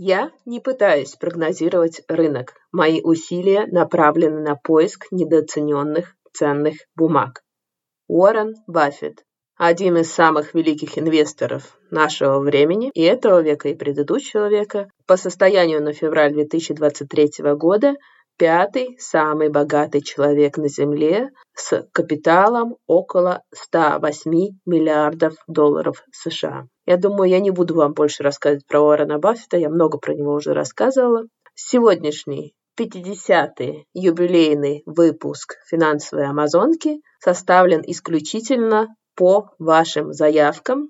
Я не пытаюсь прогнозировать рынок. Мои усилия направлены на поиск недооцененных ценных бумаг. Уоррен Баффет один из самых великих инвесторов нашего времени и этого века, и предыдущего века, по состоянию на февраль 2023 года пятый самый богатый человек на Земле с капиталом около 108 миллиардов долларов США. Я думаю, я не буду вам больше рассказывать про Уоррена Баффета, я много про него уже рассказывала. Сегодняшний 50-й юбилейный выпуск финансовой Амазонки составлен исключительно по вашим заявкам,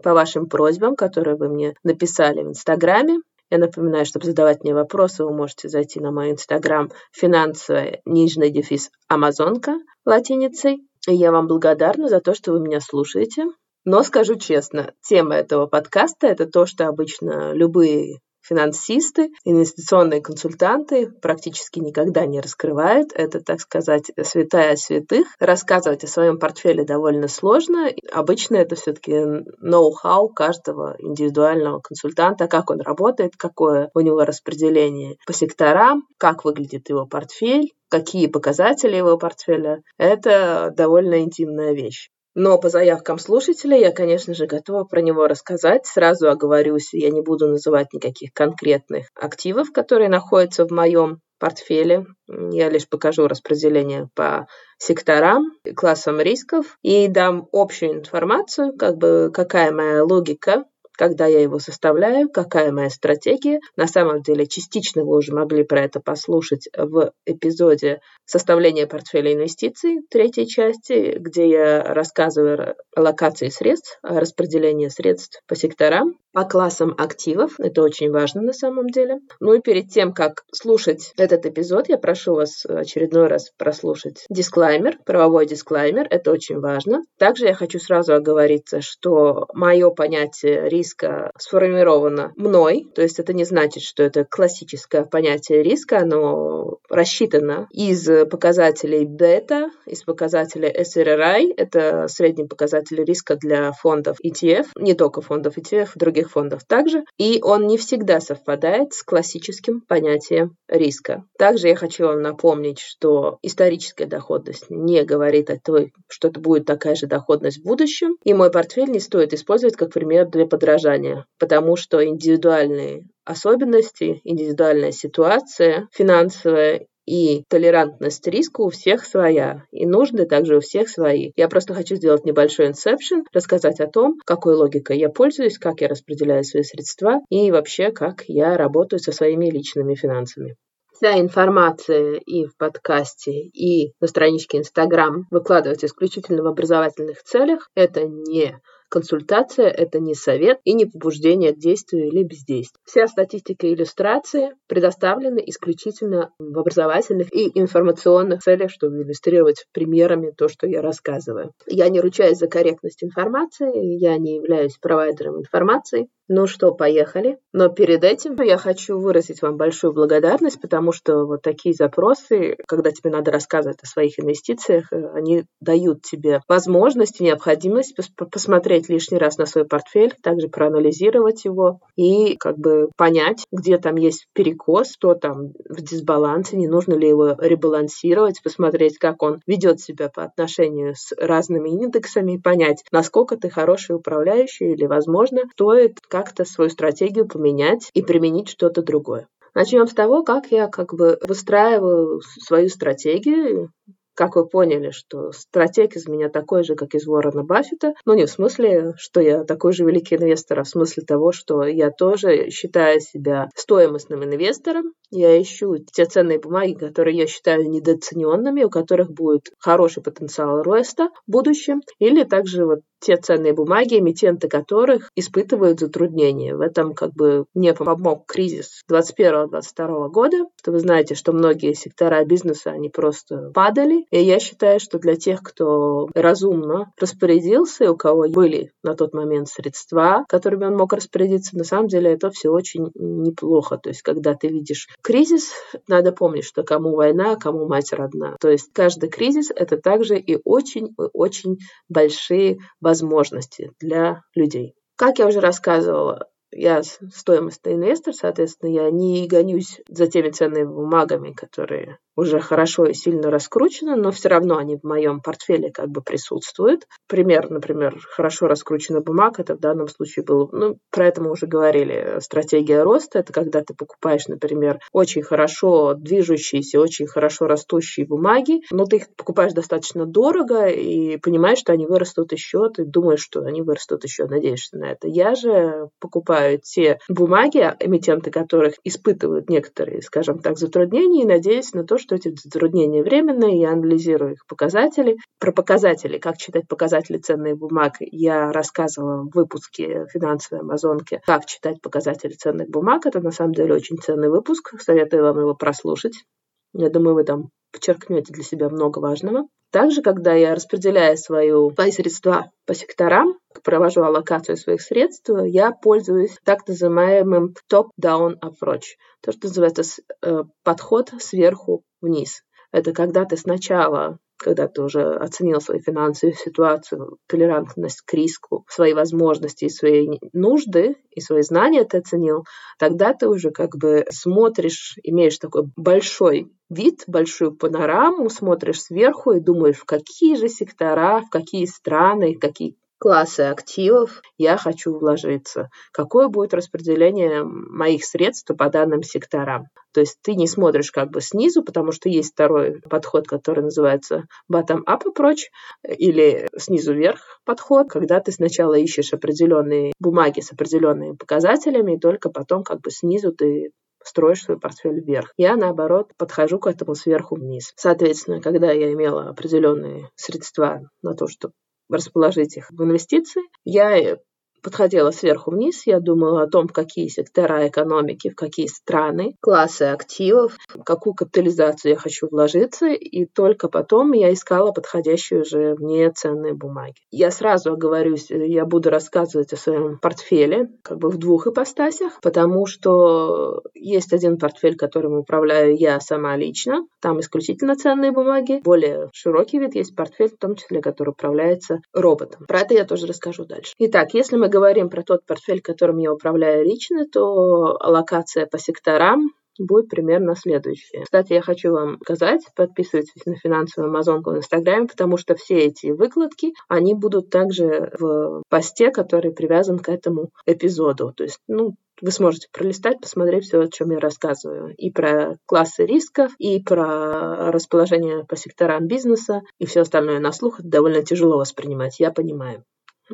по вашим просьбам, которые вы мне написали в Инстаграме. Я напоминаю, чтобы задавать мне вопросы, вы можете зайти на мой Инстаграм финансовая нижний дефис Амазонка латиницей. И я вам благодарна за то, что вы меня слушаете. Но скажу честно, тема этого подкаста – это то, что обычно любые финансисты, инвестиционные консультанты практически никогда не раскрывают. Это, так сказать, святая святых. Рассказывать о своем портфеле довольно сложно. Обычно это все-таки ноу-хау каждого индивидуального консультанта, как он работает, какое у него распределение по секторам, как выглядит его портфель, какие показатели его портфеля. Это довольно интимная вещь. Но по заявкам слушателей я, конечно же, готова про него рассказать. Сразу оговорюсь, я не буду называть никаких конкретных активов, которые находятся в моем портфеле. Я лишь покажу распределение по секторам, классам рисков и дам общую информацию, как бы какая моя логика когда я его составляю, какая моя стратегия. На самом деле, частично вы уже могли про это послушать в эпизоде составления портфеля инвестиций, третьей части, где я рассказываю о локации средств, о распределении средств по секторам, по классам активов. Это очень важно на самом деле. Ну и перед тем, как слушать этот эпизод, я прошу вас очередной раз прослушать дисклаймер, правовой дисклаймер. Это очень важно. Также я хочу сразу оговориться, что мое понятие риска сформировано мной, то есть это не значит, что это классическое понятие риска, оно рассчитано из показателей бета, из показателей SRRI, это средний показатель риска для фондов ETF, не только фондов ETF, других фондов также, и он не всегда совпадает с классическим понятием риска. Также я хочу вам напомнить, что историческая доходность не говорит о том, что это будет такая же доходность в будущем, и мой портфель не стоит использовать как пример для подражания, потому что индивидуальные особенности, индивидуальная ситуация финансовая и толерантность риска у всех своя, и нужды также у всех свои. Я просто хочу сделать небольшой инсепшн, рассказать о том, какой логикой я пользуюсь, как я распределяю свои средства и вообще, как я работаю со своими личными финансами. Вся информация и в подкасте, и на страничке Инстаграм выкладывается исключительно в образовательных целях. Это не Консультация – это не совет и не побуждение к действию или бездействию. Вся статистика и иллюстрации предоставлены исключительно в образовательных и информационных целях, чтобы иллюстрировать примерами то, что я рассказываю. Я не ручаюсь за корректность информации, я не являюсь провайдером информации, ну что, поехали. Но перед этим я хочу выразить вам большую благодарность, потому что вот такие запросы, когда тебе надо рассказывать о своих инвестициях, э, они дают тебе возможность и необходимость посмотреть лишний раз на свой портфель, также проанализировать его и как бы понять, где там есть перекос, что там в дисбалансе, не нужно ли его ребалансировать, посмотреть, как он ведет себя по отношению с разными индексами, понять, насколько ты хороший управляющий или, возможно, стоит как как-то свою стратегию поменять и применить что-то другое. Начнем с того, как я как бы выстраиваю свою стратегию, как вы поняли, что стратег из меня такой же, как из Уоррена Баффета. Ну, не в смысле, что я такой же великий инвестор, а в смысле того, что я тоже считаю себя стоимостным инвестором. Я ищу те ценные бумаги, которые я считаю недооцененными, у которых будет хороший потенциал роста в будущем. Или также вот те ценные бумаги, эмитенты которых испытывают затруднения. В этом как бы мне помог кризис 2021-2022 года, что вы знаете, что многие сектора бизнеса, они просто падали. И я считаю, что для тех, кто разумно распорядился, у кого были на тот момент средства, которыми он мог распорядиться, на самом деле это все очень неплохо. То есть, когда ты видишь кризис, надо помнить, что кому война, кому мать родна. То есть, каждый кризис — это также и очень-очень большие возможности для людей. Как я уже рассказывала, я стоимостный инвестор, соответственно, я не гонюсь за теми ценными бумагами, которые уже хорошо и сильно раскручены, но все равно они в моем портфеле как бы присутствуют. Пример, например, хорошо раскрученная бумага, это в данном случае было, ну, про это мы уже говорили, стратегия роста, это когда ты покупаешь, например, очень хорошо движущиеся, очень хорошо растущие бумаги, но ты их покупаешь достаточно дорого и понимаешь, что они вырастут еще, ты думаешь, что они вырастут еще, надеешься на это. Я же покупаю те бумаги, эмитенты которых испытывают некоторые, скажем так, затруднения, и надеюсь на то, что эти затруднения временные, я анализирую их показатели. Про показатели, как читать показатели ценных бумаг, я рассказывала в выпуске финансовой амазонки, как читать показатели ценных бумаг. Это на самом деле очень ценный выпуск, советую вам его прослушать. Я думаю, вы там подчеркнете для себя много важного. Также, когда я распределяю свою, свои средства по секторам, провожу аллокацию своих средств, я пользуюсь так называемым top-down approach, то, что называется э, подход сверху вниз. Это когда ты сначала когда ты уже оценил свою финансовую ситуацию, толерантность к риску, свои возможности и свои нужды, и свои знания ты оценил, тогда ты уже как бы смотришь, имеешь такой большой вид, большую панораму, смотришь сверху и думаешь, в какие же сектора, в какие страны, какие классы активов я хочу вложиться, какое будет распределение моих средств по данным секторам. То есть ты не смотришь как бы снизу, потому что есть второй подход, который называется bottom-up approach или снизу вверх подход, когда ты сначала ищешь определенные бумаги с определенными показателями, и только потом как бы снизу ты строишь свой портфель вверх. Я, наоборот, подхожу к этому сверху вниз. Соответственно, когда я имела определенные средства на то, чтобы расположить их в инвестиции. Я подходила сверху вниз, я думала о том, в какие сектора экономики, в какие страны, классы активов, в какую капитализацию я хочу вложиться, и только потом я искала подходящие уже мне ценные бумаги. Я сразу оговорюсь, я буду рассказывать о своем портфеле как бы в двух ипостасях, потому что есть один портфель, которым управляю я сама лично, там исключительно ценные бумаги. Более широкий вид есть портфель, в том числе, который управляется роботом. Про это я тоже расскажу дальше. Итак, если мы говорим про тот портфель, которым я управляю лично, то аллокация по секторам будет примерно следующее. Кстати, я хочу вам сказать, подписывайтесь на финансовую амазонку в Инстаграме, потому что все эти выкладки, они будут также в посте, который привязан к этому эпизоду. То есть, ну, вы сможете пролистать, посмотреть все, о чем я рассказываю. И про классы рисков, и про расположение по секторам бизнеса, и все остальное на слух довольно тяжело воспринимать, я понимаю.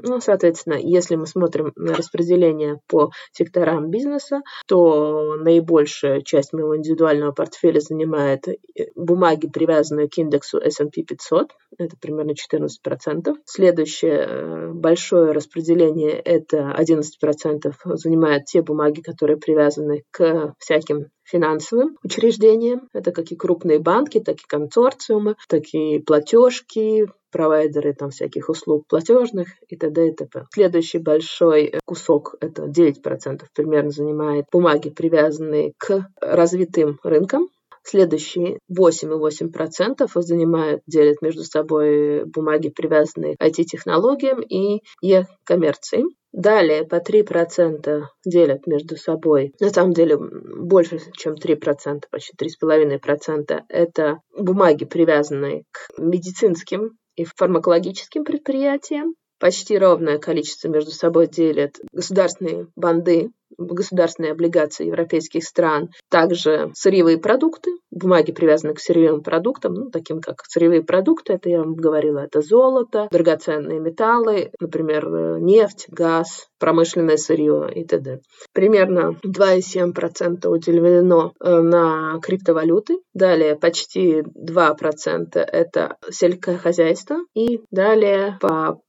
Ну, соответственно, если мы смотрим на распределение по секторам бизнеса, то наибольшая часть моего индивидуального портфеля занимает э, бумаги, привязанные к индексу S&P 500, это примерно 14%. Следующее э, большое распределение, это 11% занимает те бумаги, которые привязаны к всяким финансовым учреждениям. Это как и крупные банки, так и консорциумы, так и платежки, провайдеры там всяких услуг платежных и т.д. и т.п. Следующий большой кусок, это 9% примерно занимает бумаги, привязанные к развитым рынкам, Следующие 8,8% занимают, делят между собой бумаги, привязанные к IT-технологиям и e-коммерции. Далее по 3% делят между собой. На самом деле больше, чем 3%, почти 3,5% это бумаги, привязанные к медицинским и фармакологическим предприятиям. Почти ровное количество между собой делят государственные банды, государственные облигации европейских стран, также сырьевые продукты, бумаги, привязанные к сырьевым продуктам, ну, таким как сырьевые продукты, это я вам говорила, это золото, драгоценные металлы, например, нефть, газ, промышленное сырье и т.д. Примерно 2,7% уделено э, на криптовалюты, далее почти 2% это сельское хозяйство, и далее по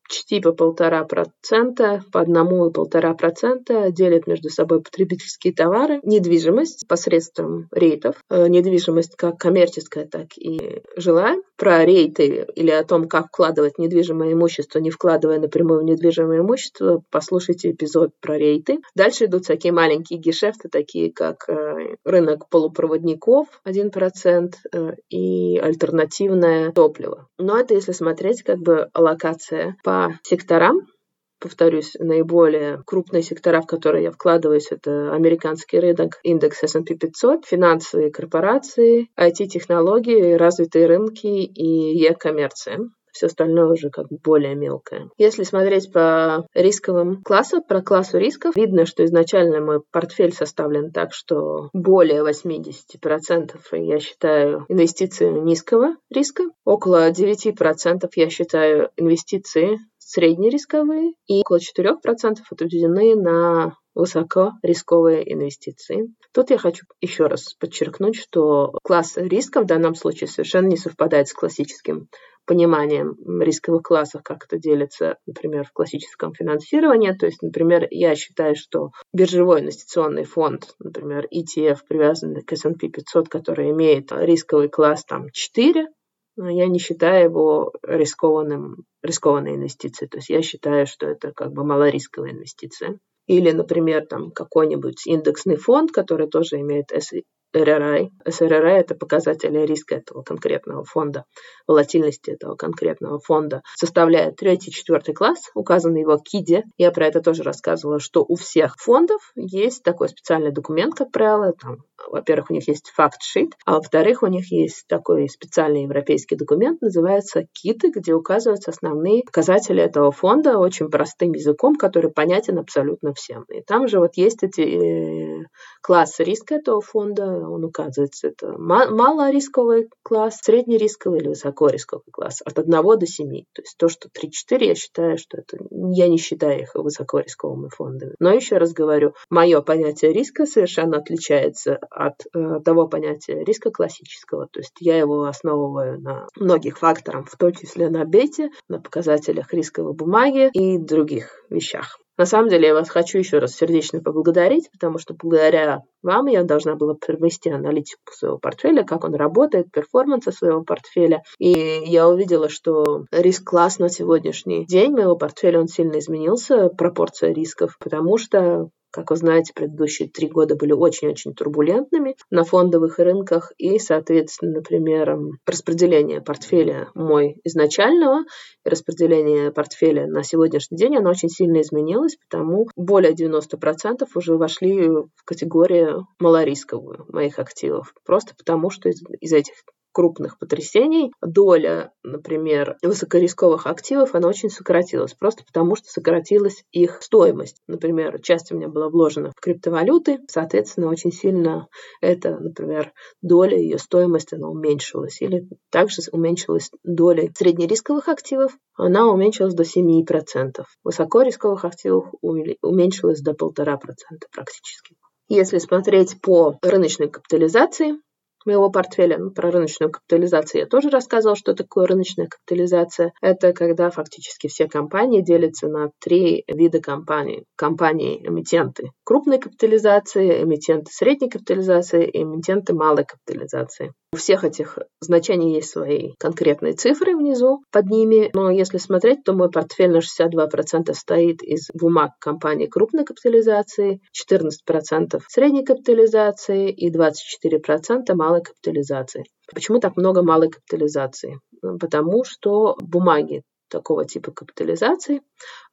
по полтора процента, по одному и полтора процента делят между собой потребительские товары, недвижимость посредством рейтов, э, недвижимость как коммерческая, так и жилая. Про рейты или о том, как вкладывать недвижимое имущество, не вкладывая напрямую в недвижимое имущество, послушайте эпизод про рейты. Дальше идут всякие маленькие гешефты, такие как э, рынок полупроводников 1% э, и альтернативное топливо. Но это если смотреть как бы аллокация по секторам, повторюсь, наиболее крупные сектора, в которые я вкладываюсь, это американский рынок, индекс S&P 500, финансовые корпорации, IT-технологии, развитые рынки и e-коммерция все остальное уже как более мелкое. Если смотреть по рисковым классам, про классу рисков, видно, что изначально мой портфель составлен так, что более 80% я считаю инвестиции низкого риска, около 9% я считаю инвестиции среднерисковые, и около 4% отведены на высокорисковые инвестиции. Тут я хочу еще раз подчеркнуть, что класс риска в данном случае совершенно не совпадает с классическим пониманием рисковых классов, как это делится, например, в классическом финансировании. То есть, например, я считаю, что биржевой инвестиционный фонд, например, ETF, привязанный к S&P 500, который имеет рисковый класс там 4, я не считаю его рискованным, рискованной инвестицией. То есть я считаю, что это как бы малорисковая инвестиция. Или, например, там какой-нибудь индексный фонд, который тоже имеет SRI. SRI – это показатели риска этого конкретного фонда, волатильности этого конкретного фонда. Составляет третий, четвертый класс, указан его КИДе. Я про это тоже рассказывала, что у всех фондов есть такой специальный документ, как правило, там во-первых, у них есть факт-шит, а во-вторых, у них есть такой специальный европейский документ, называется КИТы, где указываются основные показатели этого фонда очень простым языком, который понятен абсолютно всем. И там же вот есть эти э, классы риска этого фонда, он указывается, это малорисковый класс, среднерисковый или высокорисковый класс, от 1 до 7. То есть то, что 3-4, я считаю, что это, я не считаю их высокорисковыми фондами. Но еще раз говорю, мое понятие риска совершенно отличается от э, того понятия риска классического. То есть я его основываю на многих факторах, в том числе на бете, на показателях рисковой бумаги и других вещах. На самом деле я вас хочу еще раз сердечно поблагодарить, потому что благодаря вам я должна была провести аналитику своего портфеля, как он работает, перформанса своего портфеля. И я увидела, что риск-класс на сегодняшний день моего портфеля, он сильно изменился, пропорция рисков, потому что как вы знаете, предыдущие три года были очень-очень турбулентными на фондовых рынках, и, соответственно, например, распределение портфеля мой изначального и распределение портфеля на сегодняшний день, оно очень сильно изменилось, потому более 90% уже вошли в категорию малорисковую моих активов. Просто потому, что из, из этих крупных потрясений доля, например, высокорисковых активов, она очень сократилась, просто потому что сократилась их стоимость. Например, часть у меня была вложена в криптовалюты, соответственно, очень сильно это, например, доля, ее стоимость, она уменьшилась. Или также уменьшилась доля среднерисковых активов, она уменьшилась до 7%. Высокорисковых активов уменьшилась до 1,5% практически. Если смотреть по рыночной капитализации, моего портфеля. Ну, про рыночную капитализацию я тоже рассказывала, что такое рыночная капитализация. Это когда фактически все компании делятся на три вида компаний. Компании-эмитенты крупной капитализации, эмитенты средней капитализации и эмитенты малой капитализации. У всех этих значений есть свои конкретные цифры внизу под ними, но если смотреть, то мой портфель на 62% стоит из бумаг компаний крупной капитализации, 14% средней капитализации и 24% малой капитализации. Почему так много малой капитализации? Потому что бумаги такого типа капитализации,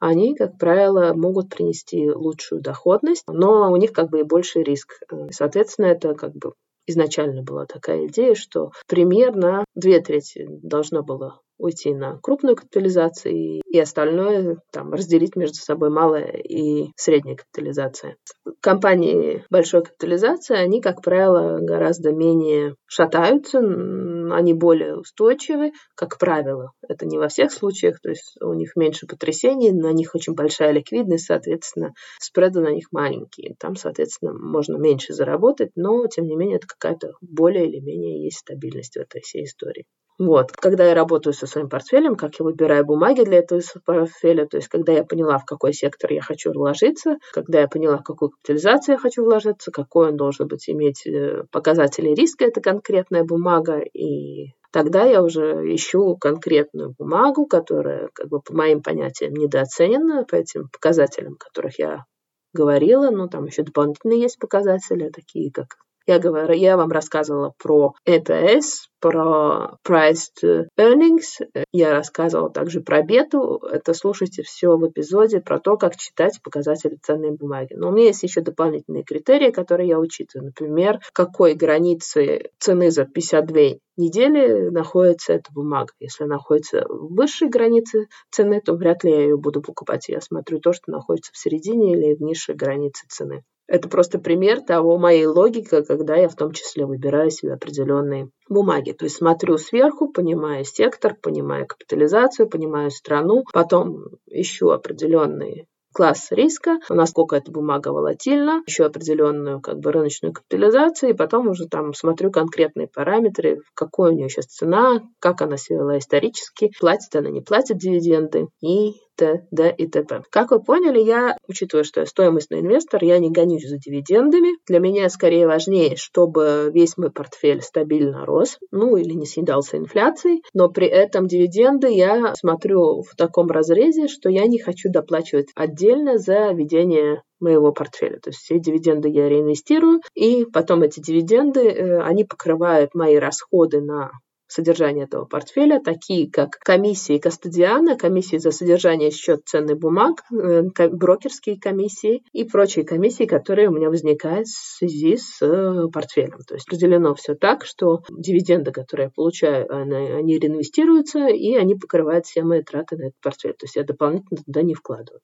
они, как правило, могут принести лучшую доходность, но у них как бы и больший риск. Соответственно, это как бы изначально была такая идея, что примерно две трети должно было уйти на крупную капитализацию и остальное там, разделить между собой малая и средняя капитализация. Компании большой капитализации, они, как правило, гораздо менее шатаются, они более устойчивы, как правило. Это не во всех случаях, то есть у них меньше потрясений, на них очень большая ликвидность, соответственно, спреды на них маленькие. Там, соответственно, можно меньше заработать, но, тем не менее, это какая-то более или менее есть стабильность в этой всей истории. Вот. Когда я работаю со своим портфелем, как я выбираю бумаги для этого портфеля, то есть когда я поняла, в какой сектор я хочу вложиться, когда я поняла, в какую капитализацию я хочу вложиться, какой он должен быть иметь э, показатели риска, это конкретная бумага, и тогда я уже ищу конкретную бумагу, которая, как бы, по моим понятиям, недооценена по этим показателям, которых я говорила, но там еще дополнительные есть показатели, такие как Я, говорю, я вам рассказывала про EPS, про Price to Earnings. Я рассказывала также про бету. Это слушайте все в эпизоде про то, как читать показатели ценной бумаги. Но у меня есть еще дополнительные критерии, которые я учитываю. Например, какой границы цены за 52 недели находится эта бумага. Если находится в высшей границе цены, то вряд ли я ее буду покупать. Я смотрю то, что находится в середине или в низшей границе цены. Это просто пример того моей логики, когда я в том числе выбираю себе определенные бумаги. То есть смотрю сверху, понимаю сектор, понимаю капитализацию, понимаю страну, потом ищу определенные класс риска, насколько эта бумага волатильна, еще определенную как бы рыночную капитализацию, и потом уже там смотрю конкретные параметры, какой у нее сейчас цена, как она себя вела исторически, платит она, не платит дивиденды и т.д. и т.п. Как вы поняли, я, учитывая, что я стоимостный инвестор, я не гонюсь за дивидендами. Для меня скорее важнее, чтобы весь мой портфель стабильно рос, ну или не съедался инфляцией, но при этом дивиденды я смотрю в таком разрезе, что я не хочу доплачивать отдельно за ведение моего портфеля. То есть все дивиденды я реинвестирую, и потом эти дивиденды, э, они покрывают мои расходы на содержания этого портфеля, такие как комиссии кастодиана, комиссии за содержание счет ценных бумаг, э, брокерские комиссии и прочие комиссии, которые у меня возникают в связи с э, портфелем. То есть определено все так, что дивиденды, которые я получаю, они реинвестируются, и они покрывают все мои траты на этот портфель. То есть я дополнительно туда не вкладываю.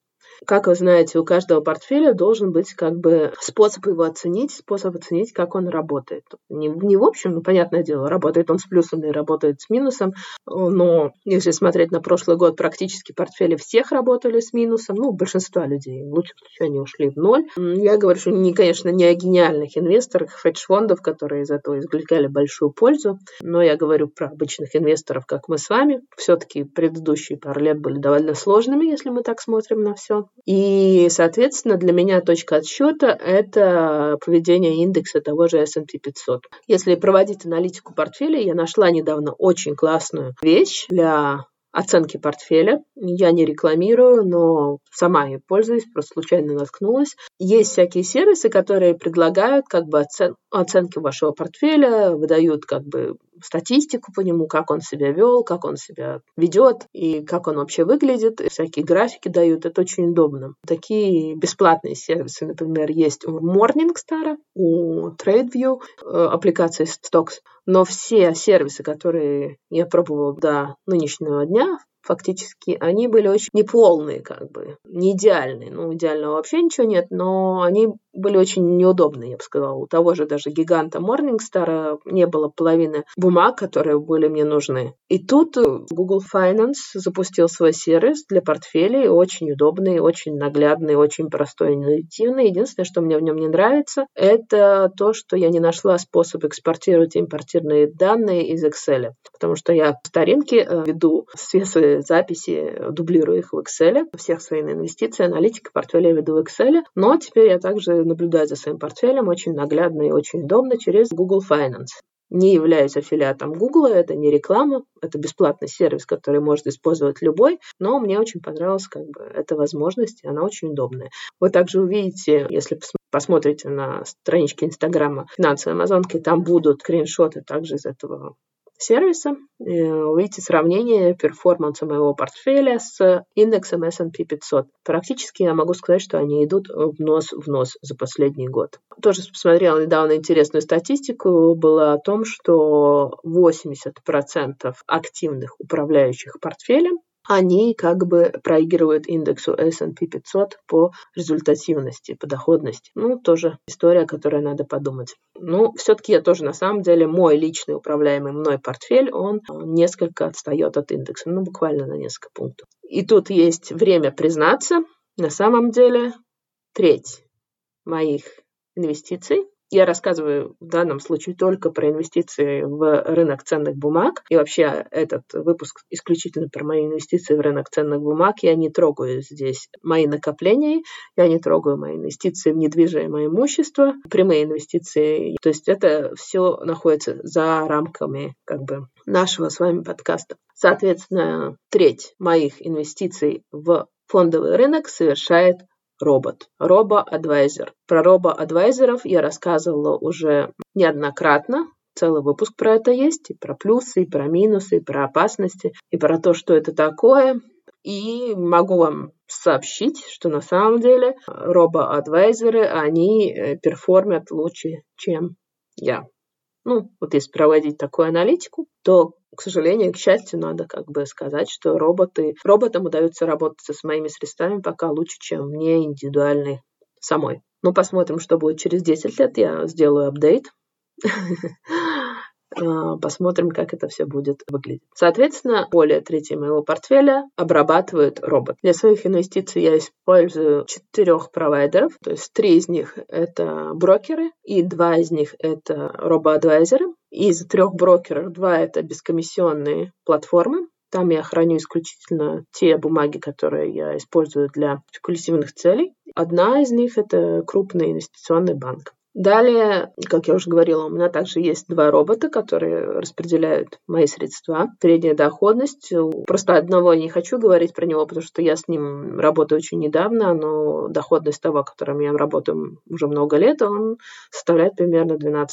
Как вы знаете, у каждого портфеля должен быть как бы способ его оценить, способ оценить, как он работает. Не, не в общем, ну, понятное дело, работает он с плюсом и работает с минусом, но если смотреть на прошлый год, практически портфели всех работали с минусом, ну, большинства людей. В лучшем случае они ушли в ноль. Я говорю, что, не, конечно, не о гениальных инвесторах, хедж-фондов, которые из этого извлекали большую пользу, но я говорю про обычных инвесторов, как мы с вами. Все-таки предыдущие пару лет были довольно сложными, если мы так смотрим на все. И, соответственно, для меня точка отсчета – это поведение индекса того же S&P 500. Если проводить аналитику портфеля, я нашла недавно очень классную вещь для оценки портфеля. Я не рекламирую, но сама ей пользуюсь, просто случайно наткнулась. Есть всякие сервисы, которые предлагают как бы оцен оценки вашего портфеля, выдают как бы статистику по нему, как он себя вел, как он себя ведет и как он вообще выглядит. Всякие графики дают, это очень удобно. Такие бесплатные сервисы, например, есть у Morningstar, у TradeView, э, аппликации Stocks. Но все сервисы, которые я пробовала до нынешнего дня, фактически, они были очень неполные, как бы, не идеальные. Ну, идеального вообще ничего нет, но они были очень неудобные, я бы сказала. У того же даже гиганта Morningstar не было половины бумаг, которые были мне нужны. И тут Google Finance запустил свой сервис для портфелей, очень удобный, очень наглядный, очень простой, интуитивный. Единственное, что мне в нем не нравится, это то, что я не нашла способ экспортировать импортированные данные из Excel. Потому что я в старинке э, веду все свои записи, дублирую их в Excel, всех своих инвестиций, аналитика портфеля веду в Excel, но теперь я также наблюдать за своим портфелем очень наглядно и очень удобно через Google Finance. Не являюсь аффилиатом Google, это не реклама, это бесплатный сервис, который может использовать любой, но мне очень понравилась как бы эта возможность, и она очень удобная. Вы также увидите, если посмотрите на страничке Инстаграма финансовой Амазонки, там будут скриншоты также из этого сервиса, увидите сравнение перформанса моего портфеля с индексом S&P 500. Практически я могу сказать, что они идут в нос в нос за последний год. Тоже посмотрела недавно интересную статистику, было о том, что 80% активных управляющих портфелем они как бы проигрывают индексу S&P 500 по результативности, по доходности. Ну, тоже история, о которой надо подумать. Ну, все-таки я тоже, на самом деле, мой личный управляемый мной портфель, он несколько отстает от индекса, ну, буквально на несколько пунктов. И тут есть время признаться, на самом деле, треть моих инвестиций я рассказываю в данном случае только про инвестиции в рынок ценных бумаг. И вообще этот выпуск исключительно про мои инвестиции в рынок ценных бумаг. Я не трогаю здесь мои накопления, я не трогаю мои инвестиции в недвижимое имущество, прямые инвестиции. То есть это все находится за рамками как бы нашего с вами подкаста. Соответственно, треть моих инвестиций в фондовый рынок совершает робот, робо-адвайзер. Про робо-адвайзеров я рассказывала уже неоднократно, целый выпуск про это есть, и про плюсы, и про минусы, и про опасности, и про то, что это такое. И могу вам сообщить, что на самом деле робо-адвайзеры, они э, перформят лучше, чем я. Ну, вот если проводить такую аналитику, то, к сожалению, к счастью, надо как бы сказать, что роботы, роботам удается работать со моими средствами пока лучше, чем мне индивидуальной самой. Ну, посмотрим, что будет через 10 лет. Я сделаю апдейт посмотрим, как это все будет выглядеть. Соответственно, более трети моего портфеля обрабатывает робот. Для своих инвестиций я использую четырех провайдеров, то есть три из них это брокеры и два из них это робоадвайзеры. Из трех брокеров два это бескомиссионные платформы, там я храню исключительно те бумаги, которые я использую для спекулятивных целей. Одна из них – это крупный инвестиционный банк. Далее, как я уже говорила, у меня также есть два робота, которые распределяют мои средства. Средняя доходность. Просто одного не хочу говорить про него, потому что я с ним работаю очень недавно, но доходность того, которым я работаю уже много лет, он составляет примерно 12%.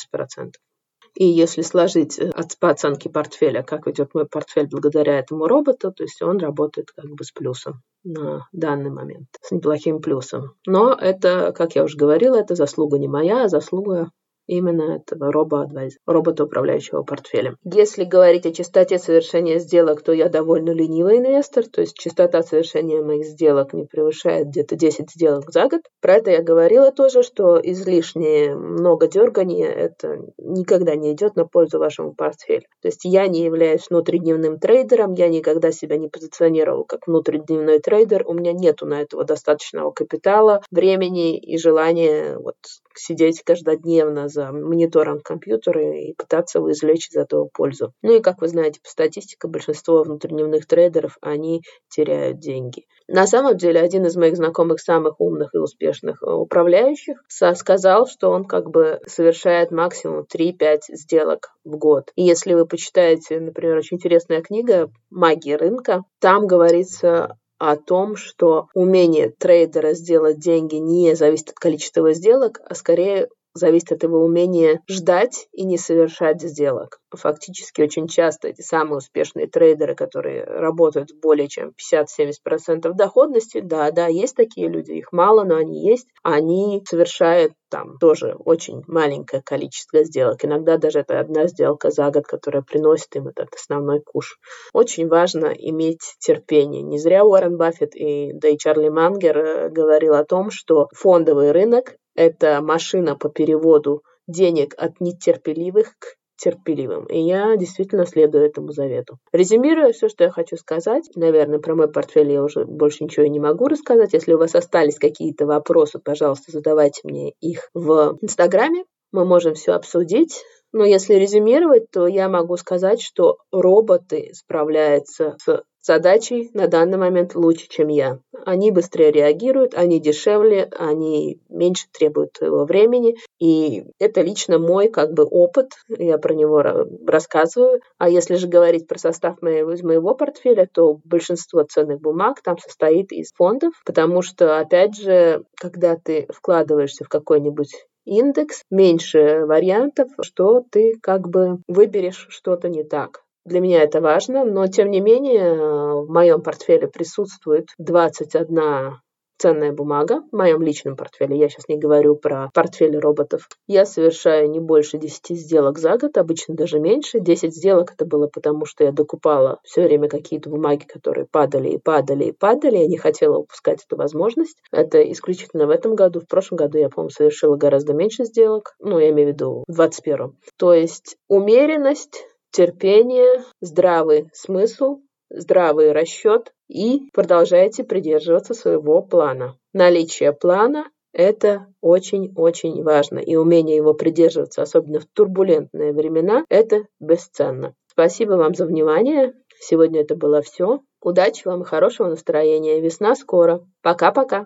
И если сложить э, от, по оценке портфеля, как идет мой портфель благодаря этому роботу, то есть он работает как бы с плюсом на данный момент, с неплохим плюсом. Но это, как я уже говорила, это заслуга не моя, а заслуга именно этого робо-адвайзера, робота, управляющего портфелем. Если говорить о частоте совершения сделок, то я довольно ленивый инвестор, то есть частота совершения моих сделок не превышает где-то 10 сделок за год. Про это я говорила тоже, что излишнее много дергания это никогда не идет на пользу вашему портфелю. То есть я не являюсь внутридневным трейдером, я никогда себя не позиционировал как внутридневной трейдер, у меня нету на этого достаточного капитала, времени и желания вот сидеть каждодневно за монитором компьютера и пытаться извлечь из этого пользу. Ну и, как вы знаете, по статистике, большинство внутридневных трейдеров, они теряют деньги. На самом деле, один из моих знакомых самых умных и успешных э, управляющих сказал, что он как бы совершает максимум 3-5 сделок в год. И если вы почитаете, например, очень интересная книга «Магия рынка», там говорится о том, что умение трейдера сделать деньги не зависит от количества сделок, а скорее зависит от его умения ждать и не совершать сделок. Фактически очень часто эти самые успешные трейдеры, которые работают более чем 50-70% доходности, да, да, есть такие люди, их мало, но они есть, они совершают там тоже очень маленькое количество сделок. Иногда даже это одна сделка за год, которая приносит им этот основной куш. Очень важно иметь терпение. Не зря Уоррен Баффет и, да и Чарли Мангер э, говорил о том, что фондовый рынок это машина по переводу денег от нетерпеливых к терпеливым. И я действительно следую этому завету. Резюмируя все, что я хочу сказать, наверное, про мой портфель я уже больше ничего не могу рассказать. Если у вас остались какие-то вопросы, пожалуйста, задавайте мне их в Инстаграме. Мы можем все обсудить. Но если резюмировать, то я могу сказать, что роботы справляются с задачей на данный момент лучше, чем я. Они быстрее реагируют, они дешевле, они меньше требуют твоего времени. И это лично мой как бы опыт, я про него рассказываю. А если же говорить про состав моего, из моего портфеля, то большинство ценных бумаг там состоит из фондов, потому что, опять же, когда ты вкладываешься в какой-нибудь индекс, меньше вариантов, что ты как бы выберешь что-то не так. Для меня это важно, но тем не менее в моем портфеле присутствует 21 ценная бумага в моем личном портфеле. Я сейчас не говорю про портфели роботов. Я совершаю не больше 10 сделок за год, обычно даже меньше. 10 сделок это было потому, что я докупала все время какие-то бумаги, которые падали и падали и падали. Я не хотела упускать эту возможность. Это исключительно в этом году. В прошлом году я, по-моему, совершила гораздо меньше сделок. Ну, я имею в виду в 21 То есть умеренность терпение, здравый смысл, здравый расчет и продолжайте придерживаться своего плана. Наличие плана – это очень-очень важно, и умение его придерживаться, особенно в турбулентные времена, это бесценно. Спасибо вам за внимание. Сегодня это было все. Удачи вам и хорошего настроения. Весна скоро. Пока-пока.